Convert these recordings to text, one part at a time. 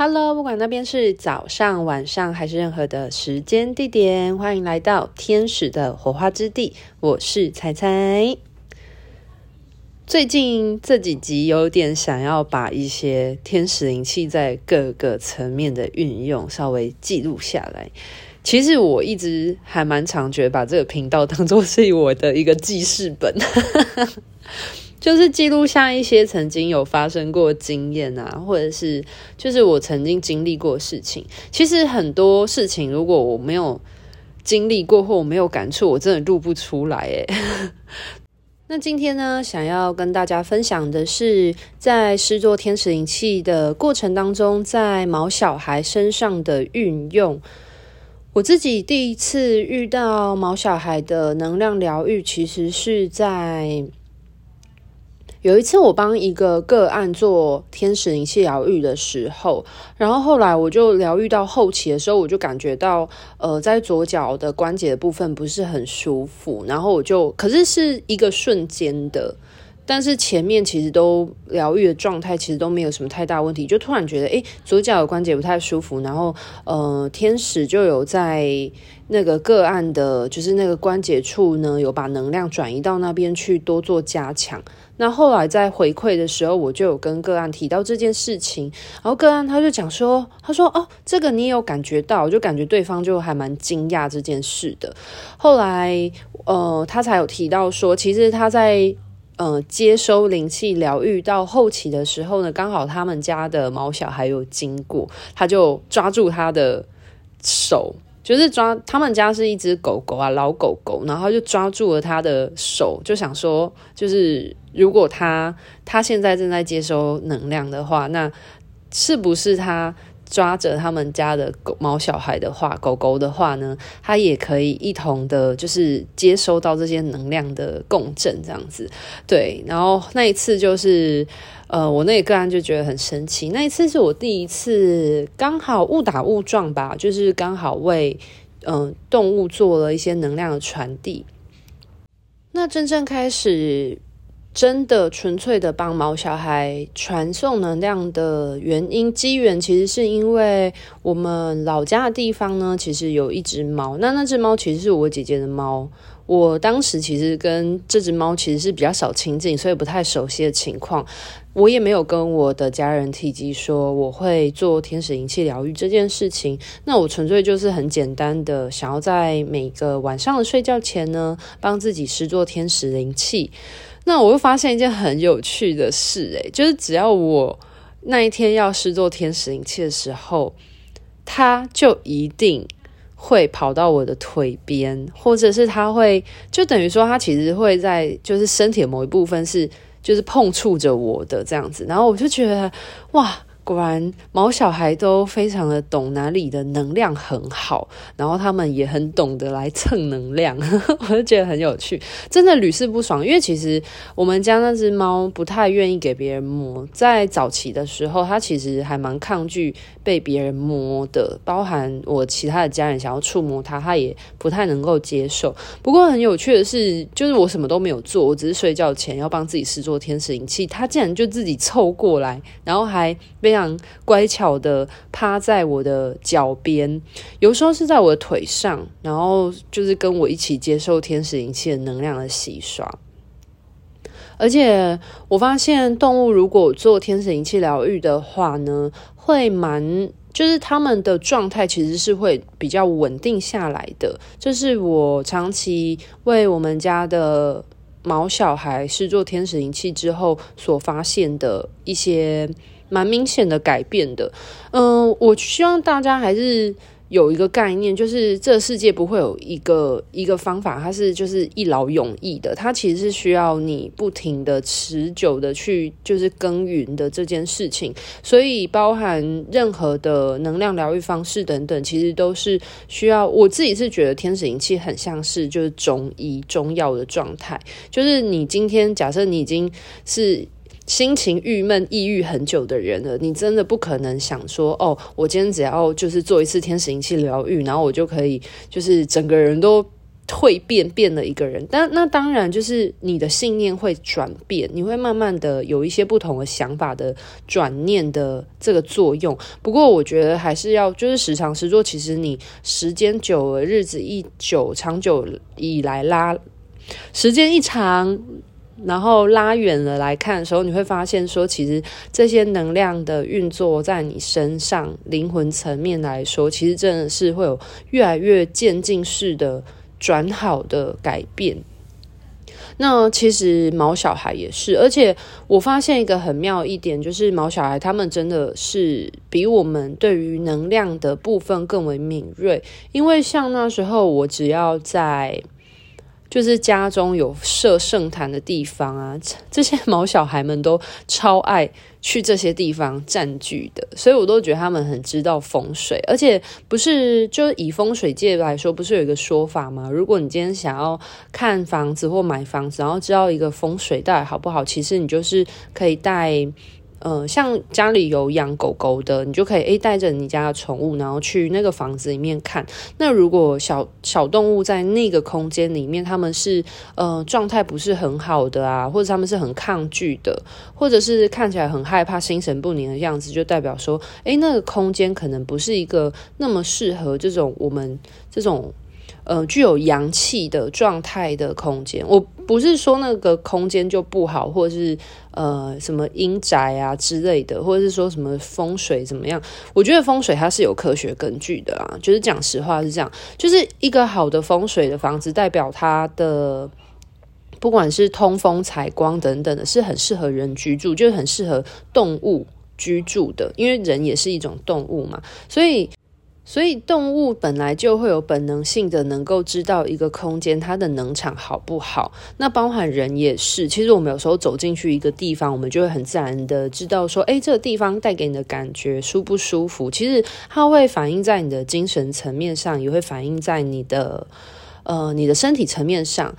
Hello，不管那边是早上、晚上还是任何的时间地点，欢迎来到天使的火花之地。我是采采。最近这几集有点想要把一些天使灵气在各个层面的运用稍微记录下来。其实我一直还蛮常觉得把这个频道当做是我的一个记事本。就是记录下一些曾经有发生过经验啊，或者是就是我曾经经历过事情。其实很多事情，如果我没有经历过或我没有感触，我真的录不出来诶。那今天呢，想要跟大家分享的是，在施作天使灵气的过程当中，在毛小孩身上的运用。我自己第一次遇到毛小孩的能量疗愈，其实是在。有一次，我帮一个个案做天使灵气疗愈的时候，然后后来我就疗愈到后期的时候，我就感觉到，呃，在左脚的关节的部分不是很舒服，然后我就，可是是一个瞬间的，但是前面其实都疗愈的状态，其实都没有什么太大问题，就突然觉得，诶，左脚的关节不太舒服，然后，呃，天使就有在那个个案的，就是那个关节处呢，有把能量转移到那边去多做加强。那后来在回馈的时候，我就有跟个案提到这件事情，然后个案他就讲说，他说哦，这个你也有感觉到，我就感觉对方就还蛮惊讶这件事的。后来呃，他才有提到说，其实他在呃接收灵气疗愈到后期的时候呢，刚好他们家的毛小孩有经过，他就抓住他的手。就是抓他们家是一只狗狗啊，老狗狗，然后就抓住了他的手，就想说，就是如果他他现在正在接收能量的话，那是不是他抓着他们家的狗猫小孩的话，狗狗的话呢，它也可以一同的，就是接收到这些能量的共振，这样子。对，然后那一次就是。呃，我那个个案就觉得很神奇。那一次是我第一次，刚好误打误撞吧，就是刚好为嗯、动物做了一些能量的传递。那真正开始真的纯粹的帮毛小孩传送能量的原因机缘，其实是因为我们老家的地方呢，其实有一只猫。那那只猫其实是我姐姐的猫。我当时其实跟这只猫其实是比较少亲近，所以不太熟悉的情况，我也没有跟我的家人提及说我会做天使灵气疗愈这件事情。那我纯粹就是很简单的想要在每个晚上的睡觉前呢，帮自己施作天使灵气。那我又发现一件很有趣的事，诶，就是只要我那一天要施作天使灵气的时候，它就一定。会跑到我的腿边，或者是他会，就等于说他其实会在，就是身体的某一部分是，就是碰触着我的这样子，然后我就觉得，哇。果然，毛小孩都非常的懂哪里的能量很好，然后他们也很懂得来蹭能量，我就觉得很有趣，真的屡试不爽。因为其实我们家那只猫不太愿意给别人摸，在早期的时候，它其实还蛮抗拒被别人摸的，包含我其他的家人想要触摸它，它也不太能够接受。不过很有趣的是，就是我什么都没有做，我只是睡觉前要帮自己施作天使灵气，它竟然就自己凑过来，然后还非常。乖巧的趴在我的脚边，有时候是在我的腿上，然后就是跟我一起接受天使灵气的能量的洗刷。而且我发现动物如果做天使灵气疗愈的话呢，会蛮就是他们的状态其实是会比较稳定下来的。这、就是我长期为我们家的毛小孩是做天使灵气之后所发现的一些。蛮明显的改变的，嗯、我希望大家还是有一个概念，就是这世界不会有一个一个方法，它是就是一劳永逸的，它其实是需要你不停的、持久的去就是耕耘的这件事情，所以包含任何的能量疗愈方式等等，其实都是需要。我自己是觉得天使灵气很像是就是中医中药的状态，就是你今天假设你已经是。心情郁闷、抑郁很久的人了，你真的不可能想说哦，我今天只要就是做一次天使灵气疗愈，然后我就可以就是整个人都蜕变变了一个人，但那当然就是你的信念会转变，你会慢慢的有一些不同的想法的转念的这个作用。不过我觉得还是要就是时常实做，其实你时间久了，日子一久，长久以来拉时间一长，然后拉远了来看的时候，你会发现说，其实这些能量的运作在你身上灵魂层面来说，其实真的是会有越来越渐进式的。转好的改变，那其实毛小孩也是，而且我发现一个很妙一点，就是毛小孩他们真的是比我们对于能量的部分更为敏锐，因为像那时候我只要在。就是家中有设圣坛的地方啊，这些毛小孩们都超爱去这些地方占据的，所以我都觉得他们很知道风水，而且不是就以风水界来说，不是有一个说法吗？如果你今天想要看房子或买房子，然后知道一个风水到底好不好，其实你就是可以带。呃，像家里有养狗狗的，你就可以诶带着你家的宠物，然后去那个房子里面看。那如果小小动物在那个空间里面，他们是呃状态不是很好的啊，或者他们是很抗拒的，或者是看起来很害怕、心神不宁的样子，就代表说，诶那个空间可能不是一个那么适合这种我们这种。呃，具有阳气的状态的空间，我不是说那个空间就不好，或者是呃什么阴宅啊之类的，或者是说什么风水怎么样？我觉得风水它是有科学根据的啊，就是讲实话是这样，就是一个好的风水的房子，代表它的不管是通风、采光等等的，是很适合人居住，就是很适合动物居住的，因为人也是一种动物嘛，所以。所以动物本来就会有本能性的能够知道一个空间它的能场好不好，那包含人也是。其实我们有时候走进去一个地方，我们就会很自然的知道说，诶，这个地方带给你的感觉舒不舒服？其实它会反映在你的精神层面上，也会反映在你的呃你的身体层面上。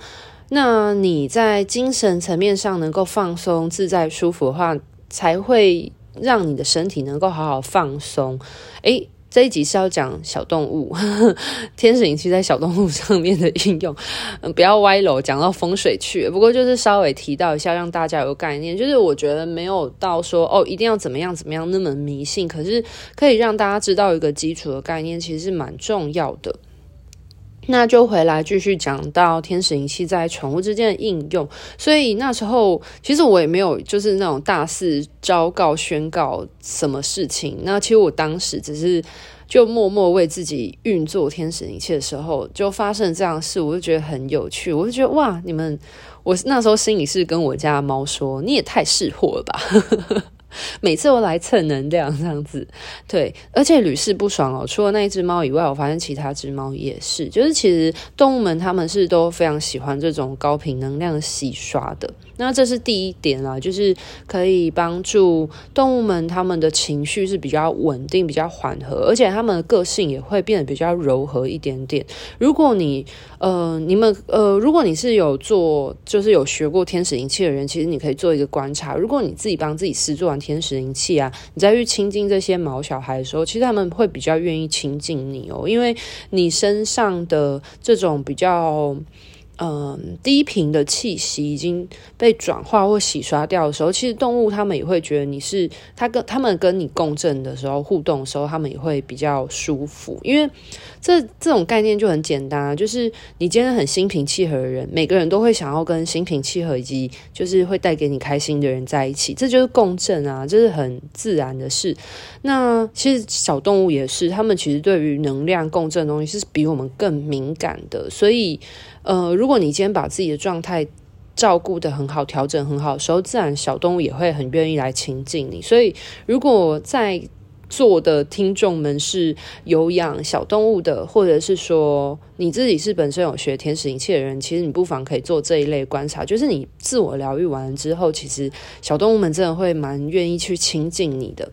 那你在精神层面上能够放松、自在、舒服的话，才会让你的身体能够好好放松。诶。这一集是要讲小动物，呵呵，天使灵气在小动物上面的应用，嗯，不要歪楼讲到风水去。不过就是稍微提到一下，让大家有概念。就是我觉得没有到说哦，一定要怎么样怎么样那么迷信，可是可以让大家知道一个基础的概念，其实是蛮重要的。那就回来继续讲到天使仪器在宠物之间的应用，所以那时候其实我也没有就是那种大肆昭告宣告什么事情。那其实我当时只是就默默为自己运作天使仪器的时候，就发生这样的事，我就觉得很有趣。我就觉得哇，你们，我那时候心里是跟我家猫说，你也太识货了吧。每次都来蹭能量这样子，对，而且屡试不爽哦。除了那一只猫以外，我发现其他只猫也是，就是其实动物们他们是都非常喜欢这种高频能量洗刷的。那这是第一点啦，就是可以帮助动物们他们的情绪是比较稳定、比较缓和，而且他们的个性也会变得比较柔和一点点。如果你呃，你们呃，如果你是有做，就是有学过天使灵气的人，其实你可以做一个观察。如果你自己帮自己试做完天使灵气啊，你再去亲近这些毛小孩的时候，其实他们会比较愿意亲近你哦，因为你身上的这种比较。嗯，低频的气息已经被转化或洗刷掉的时候，其实动物他们也会觉得你是他跟他们跟你共振的时候，互动的时候，他们也会比较舒服。因为这这种概念就很简单啊，就是你今天很心平气和的人，每个人都会想要跟心平气和以及就是会带给你开心的人在一起，这就是共振啊，这是很自然的事。那其实小动物也是，他们其实对于能量共振的东西是比我们更敏感的，所以。呃，如果你今天把自己的状态照顾得很好，调整很好的时候，自然小动物也会很愿意来亲近你。所以，如果在座的听众们是有养小动物的，或者是说你自己是本身有学天使灵器的人，其实你不妨可以做这一类观察，就是你自我疗愈完之后，其实小动物们真的会蛮愿意去亲近你的。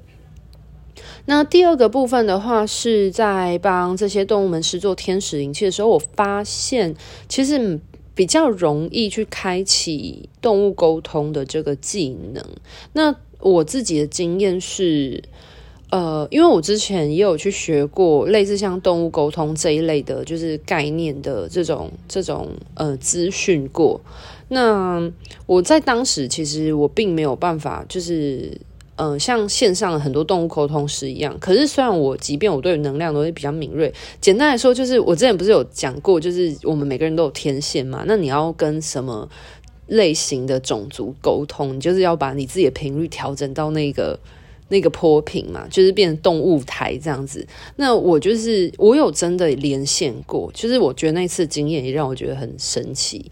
那第二个部分的话，是在帮这些动物们施做天使灵气的时候，我发现其实比较容易去开启动物沟通的这个技能。那我自己的经验是，呃，因为我之前也有去学过类似像动物沟通这一类的，就是概念的这种这种呃资讯过。那我在当时其实我并没有办法，就是呃像线上的很多动物沟通师一样。可是虽然我即便我对能量都会比较敏锐，简单来说就是我之前不是有讲过，就是我们每个人都有天线嘛。那你要跟什么类型的种族沟通，你就是要把你自己的频率调整到那个。那个坡频嘛，就是变成动物台这样子。那我就是我有真的连线过，就是我觉得那次经验也让我觉得很神奇。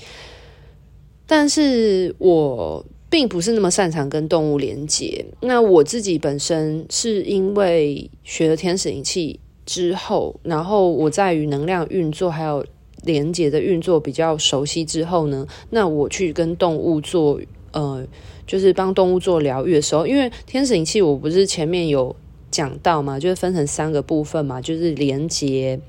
但是我并不是那么擅长跟动物连接。那我自己本身是因为学了天使灵气之后，然后我在于能量运作还有连接的运作比较熟悉之后呢，那我去跟动物做呃。就是帮动物做疗愈的时候，因为天使灵气我不是前面有讲到嘛，就是分成三个部分嘛，就是连接，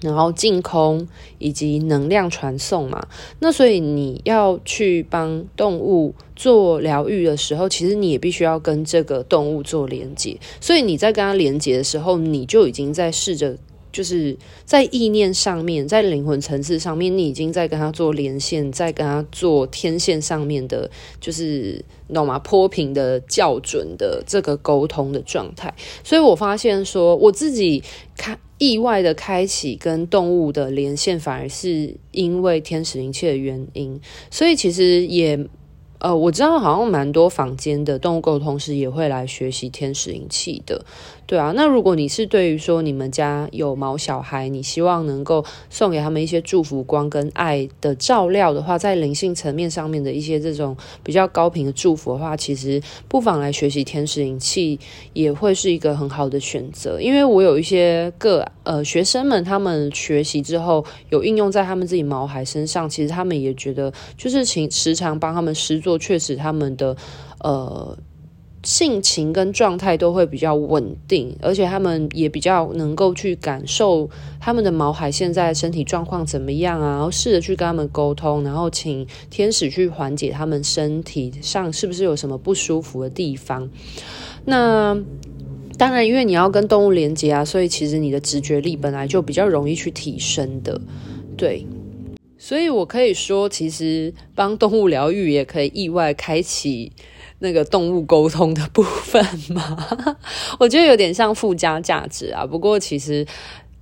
然后净空以及能量传送嘛。那所以你要去帮动物做疗愈的时候，其实你也必须要跟这个动物做连接。所以你在跟它连接的时候，你就已经在试着。就是在意念上面，在灵魂层次上面，你已经在跟他做连线，在跟他做天线上面的，就是懂吗？波频的校准的这个沟通的状态。所以我发现说，我自己看意外的开启跟动物的连线，反而是因为天使灵气的原因。所以其实也。呃，我知道好像蛮多坊间的动物沟通师也会来学习天使灵气的，对啊。那如果你是对于说你们家有毛小孩，你希望能够送给他们一些祝福光跟爱的照料的话，在灵性层面上面的一些这种比较高频的祝福的话，其实不妨来学习天使灵气也会是一个很好的选择。因为我有一些个呃学生们，他们学习之后有应用在他们自己毛孩身上，其实他们也觉得就是请时常帮他们施。做确实，他们的呃性情跟状态都会比较稳定，而且他们也比较能够去感受他们的毛孩现在身体状况怎么样啊，然后试着去跟他们沟通，然后请天使去缓解他们身体上是不是有什么不舒服的地方。那当然，因为你要跟动物连接啊，所以其实你的直觉力本来就比较容易去提升的，对。所以，我可以说，其实帮动物疗愈也可以意外开启那个动物沟通的部分嘛。我觉得有点像附加价值啊。不过，其实。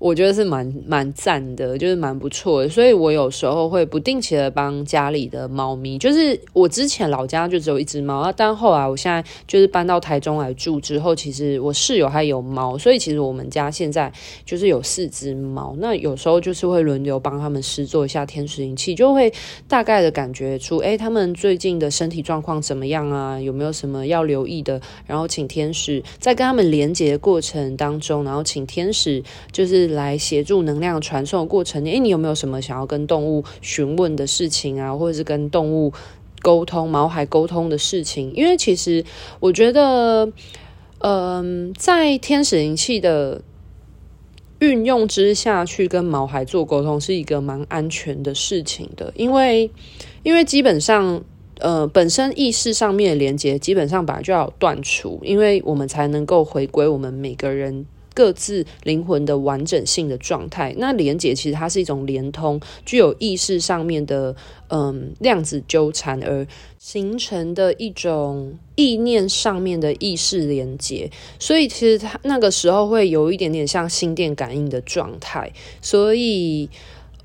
我觉得是蛮蛮赞的，就是蛮不错的，所以我有时候会不定期的帮家里的猫咪，就是我之前老家就只有一只猫，但后来我现在就是搬到台中来住之后，其实我室友还有猫，所以其实我们家现在就是有四只猫。那有时候就是会轮流帮他们施做一下天使灵气，就会大概的感觉出，诶，他们最近的身体状况怎么样啊？有没有什么要留意的？然后请天使在跟他们连接的过程当中，然后请天使就是。来协助能量传送的过程，诶，你有没有什么想要跟动物询问的事情啊，或者是跟动物沟通、毛孩沟通的事情？因为其实我觉得，嗯、在天使灵气的运用之下去跟毛孩做沟通，是一个蛮安全的事情的，因为因为基本上，呃，本身意识上面的连接，基本上本来就要断除，因为我们才能够回归我们每个人。各自灵魂的完整性的状态，那连接其实它是一种连通，具有意识上面的嗯量子纠缠而形成的一种意念上面的意识连接，所以其实它那个时候会有一点点像心电感应的状态，所以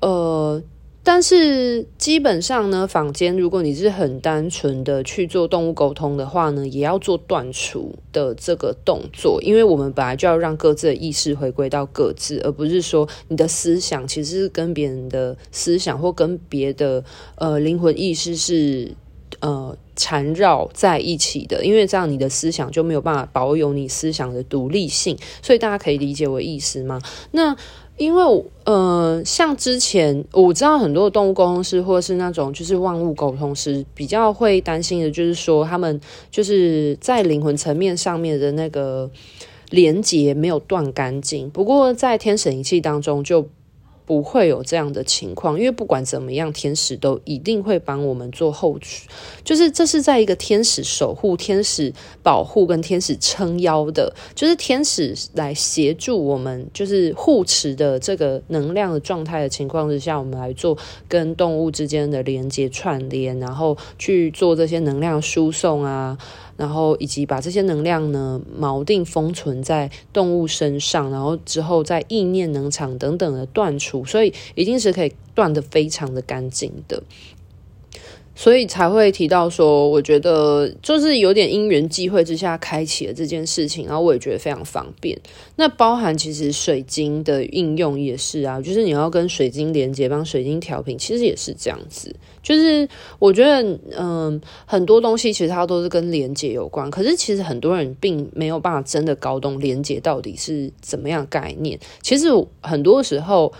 呃。但是基本上呢，坊间如果你是很单纯的去做动物沟通的话呢，也要做断除的这个动作，因为我们本来就要让各自的意识回归到各自，而不是说你的思想其实是跟别人的思想或跟别的呃灵魂意识是呃缠绕在一起的，因为这样你的思想就没有办法保有你思想的独立性，所以大家可以理解我意思吗？那。因为，呃，像之前我知道很多的动物沟通师，或者是那种就是万物沟通师，比较会担心的，就是说他们就是在灵魂层面上面的那个连接没有断干净。不过在天神仪器当中就不会有这样的情况，因为不管怎么样，天使都一定会帮我们做后续，就是这是在一个天使守护、天使保护跟天使撑腰的，就是天使来协助我们，就是护持的这个能量的状态的情况之下，我们来做跟动物之间的连接串联，然后去做这些能量输送啊。然后以及把这些能量呢锚定封存在动物身上，然后之后在意念能场等等的断除，所以一定是可以断的非常的干净的。所以才会提到说，我觉得就是有点因缘际会之下开启了这件事情，然后我也觉得非常方便。那包含其实水晶的应用也是啊，就是你要跟水晶连接，帮水晶调频，其实也是这样子。就是我觉得，嗯，很多东西其实它都是跟连接有关，可是其实很多人并没有办法真的搞懂连接到底是怎么样概念。其实很多时候。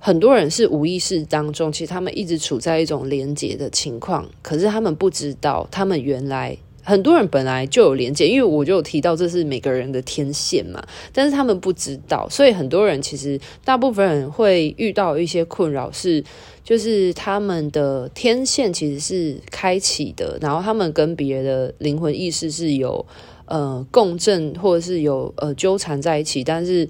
很多人是无意识当中，其实他们一直处在一种连接的情况，可是他们不知道，他们原来很多人本来就有连接，因为我就有提到这是每个人的天线嘛，但是他们不知道，所以很多人其实大部分人会遇到一些困扰，是就是他们的天线其实是开启的，然后他们跟别人的灵魂意识是有呃共振，或者是有呃纠缠在一起，但是。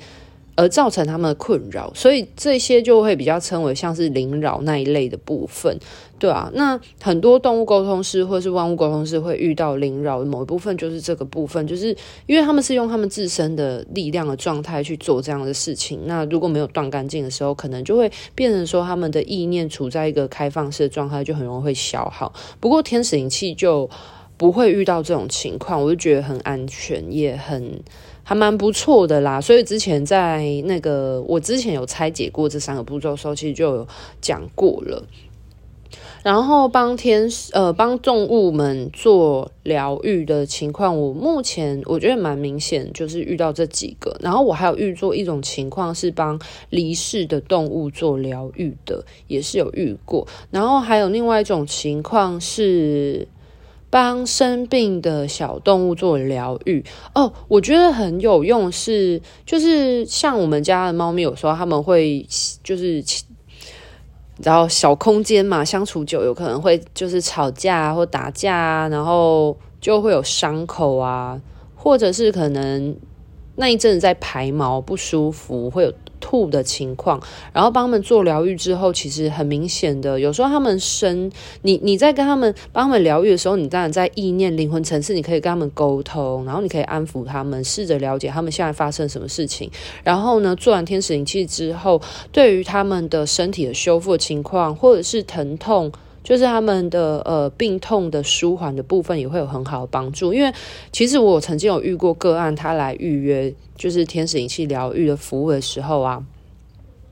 而造成他们的困扰，所以这些就会比较称为像是灵扰那一类的部分，对啊。那很多动物沟通师或是万物沟通师会遇到灵扰某一部分，就是这个部分，就是因为他们是用他们自身的力量的状态去做这样的事情。那如果没有断干净的时候，可能就会变成说他们的意念处在一个开放式的状态，就很容易会消耗。不过天使灵气就不会遇到这种情况，我就觉得很安全，也很。还蛮不错的啦，所以之前在那个我之前有拆解过这三个步骤的时候，其实就有讲过了。然后帮天使呃帮动物们做疗愈的情况，我目前我觉得蛮明显，就是遇到这几个。然后我还有遇做一种情况是帮离世的动物做疗愈的，也是有遇过。然后还有另外一种情况是。帮生病的小动物做疗愈哦，我觉得很有用是。就是像我们家的猫咪，有时候他们会就是，然后小空间嘛，相处久有可能会就是吵架或打架啊，然后就会有伤口啊，或者是可能那一阵子在排毛不舒服，会有。吐的情况，然后帮他们做疗愈之后，其实很明显的，有时候他们生你你在跟他们帮他们疗愈的时候，你当然在意念灵魂层次，你可以跟他们沟通，然后你可以安抚他们，试着了解他们现在发生什么事情。然后呢，做完天使灵气之后，对于他们的身体的修复情况，或者是疼痛，就是他们的呃病痛的舒缓的部分，也会有很好的帮助。因为其实我曾经有遇过个案，他来预约。就是天使灵气疗愈的服务的时候啊，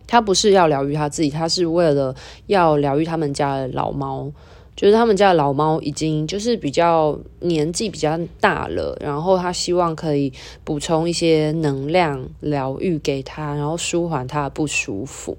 他不是要疗愈他自己，他是为了要疗愈他们家的老猫。就是他们家的老猫已经就是比较年纪比较大了，然后他希望可以补充一些能量疗愈给他，然后舒缓他的不舒服。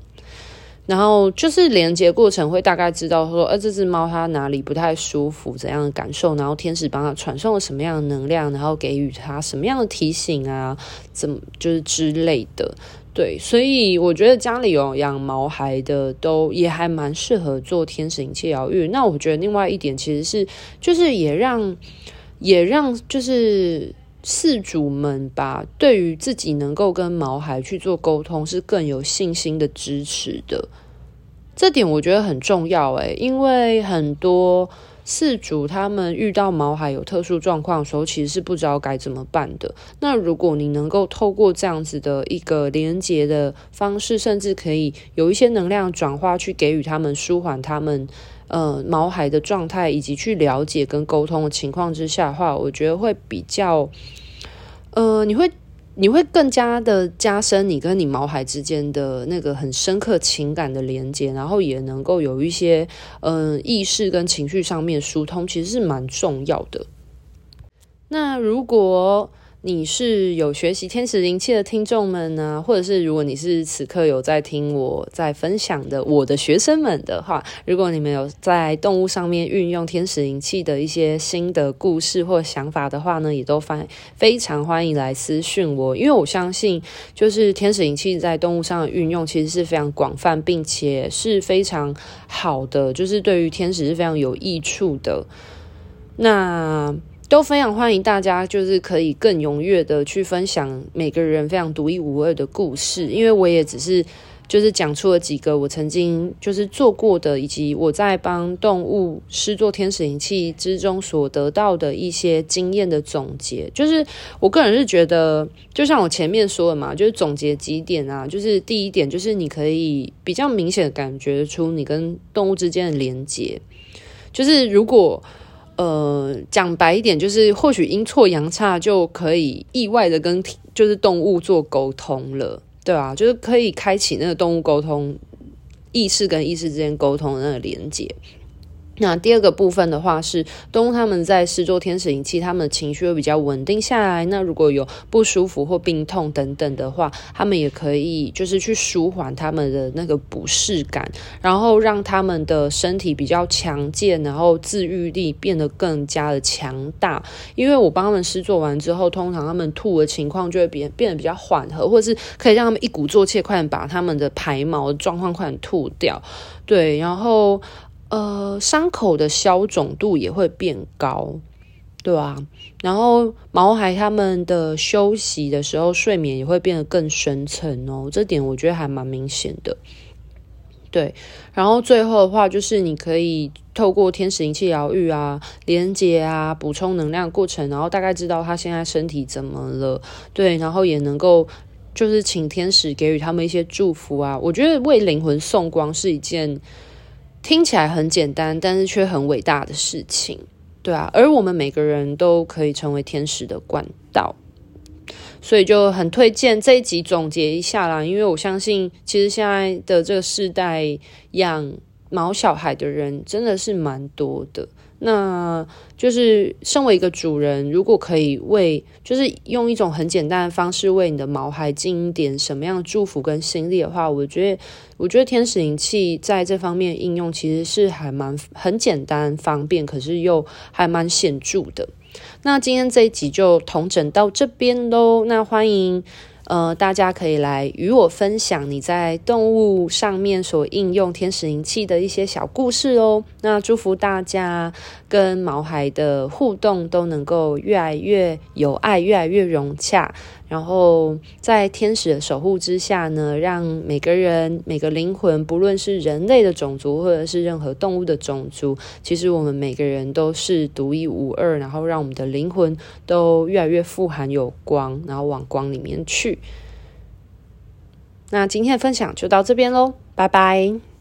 然后就是连接过程会大概知道说，呃，这只猫它哪里不太舒服，怎样的感受，然后天使帮它传送了什么样的能量，然后给予它什么样的提醒啊，怎么就是之类的，对，所以我觉得家里有养毛孩的都也还蛮适合做天使灵气疗愈。那我觉得另外一点其实是，就是也让也让就是饲主们吧，对于自己能够跟毛孩去做沟通是更有信心的支持的。这点我觉得很重要诶，因为很多饲主他们遇到毛孩有特殊状况的时候，其实是不知道该怎么办的。那如果你能够透过这样子的一个连接的方式，甚至可以有一些能量转化，去给予他们舒缓他们呃毛孩的状态，以及去了解跟沟通的情况之下的话，我觉得会比较呃，你会。你会更加的加深你跟你毛孩之间的那个很深刻情感的连接，然后也能够有一些嗯、意识跟情绪上面疏通，其实是蛮重要的。那如果你是有学习天使灵气的听众们呢，或者是如果你是此刻有在听我在分享的我的学生们的话，如果你们有在动物上面运用天使灵气的一些新的故事或想法的话呢，也都欢非常欢迎来私讯我，因为我相信就是天使灵气在动物上的运用其实是非常广泛，并且是非常好的，就是对于天使是非常有益处的。那。都非常欢迎大家，就是可以更踊跃的去分享每个人非常独一无二的故事，因为我也只是就是讲出了几个我曾经就是做过的，以及我在帮动物施作天使灵气之中所得到的一些经验的总结。就是我个人是觉得，就像我前面说的嘛，就是总结几点啊，就是第一点就是你可以比较明显的感觉出你跟动物之间的连接，就是如果。呃，讲白一点，就是或许阴错阳差就可以意外的跟就是动物做沟通了，对啊，就是可以开启那个动物沟通意识跟意识之间沟通的那个连接。那第二个部分的话是，动物他们在施作天使灵气，他们的情绪会比较稳定下来。那如果有不舒服或病痛等等的话，他们也可以就是去舒缓他们的那个不适感，然后让他们的身体比较强健，然后自愈力变得更加的强大。因为我帮他们施作完之后，通常他们吐的情况就会变变得比较缓和，或者是可以让他们一鼓作气，快点把他们的排毛状况快点吐掉。对，然后。呃，伤口的消肿度也会变高，对啊，然后毛孩他们的休息的时候，睡眠也会变得更深层哦。这点我觉得还蛮明显的。对，然后最后的话，就是你可以透过天使灵气疗愈啊、连接啊、补充能量过程，然后大概知道他现在身体怎么了。对，然后也能够就是请天使给予他们一些祝福啊。我觉得为灵魂送光是一件。听起来很简单，但是却很伟大的事情，对啊。而我们每个人都可以成为天使的管道，所以就很推荐这一集总结一下啦。因为我相信，其实现在的这个世代养毛小孩的人真的是蛮多的。那就是身为一个主人，如果可以为，就是用一种很简单的方式为你的毛孩尽一点什么样的祝福跟心力的话，我觉得，我觉得天使灵气在这方面应用其实是还蛮很简单方便，可是又还蛮显著的。那今天这一集就同整到这边喽，那欢迎。呃，大家可以来与我分享你在动物上面所应用天使灵气的一些小故事哦。那祝福大家跟毛孩的互动都能够越来越有爱，越来越融洽。然后在天使的守护之下呢，让每个人、每个灵魂，不论是人类的种族，或者是任何动物的种族，其实我们每个人都是独一无二。然后让我们的灵魂都越来越富含有光，然后往光里面去。那今天的分享就到这边喽，拜拜。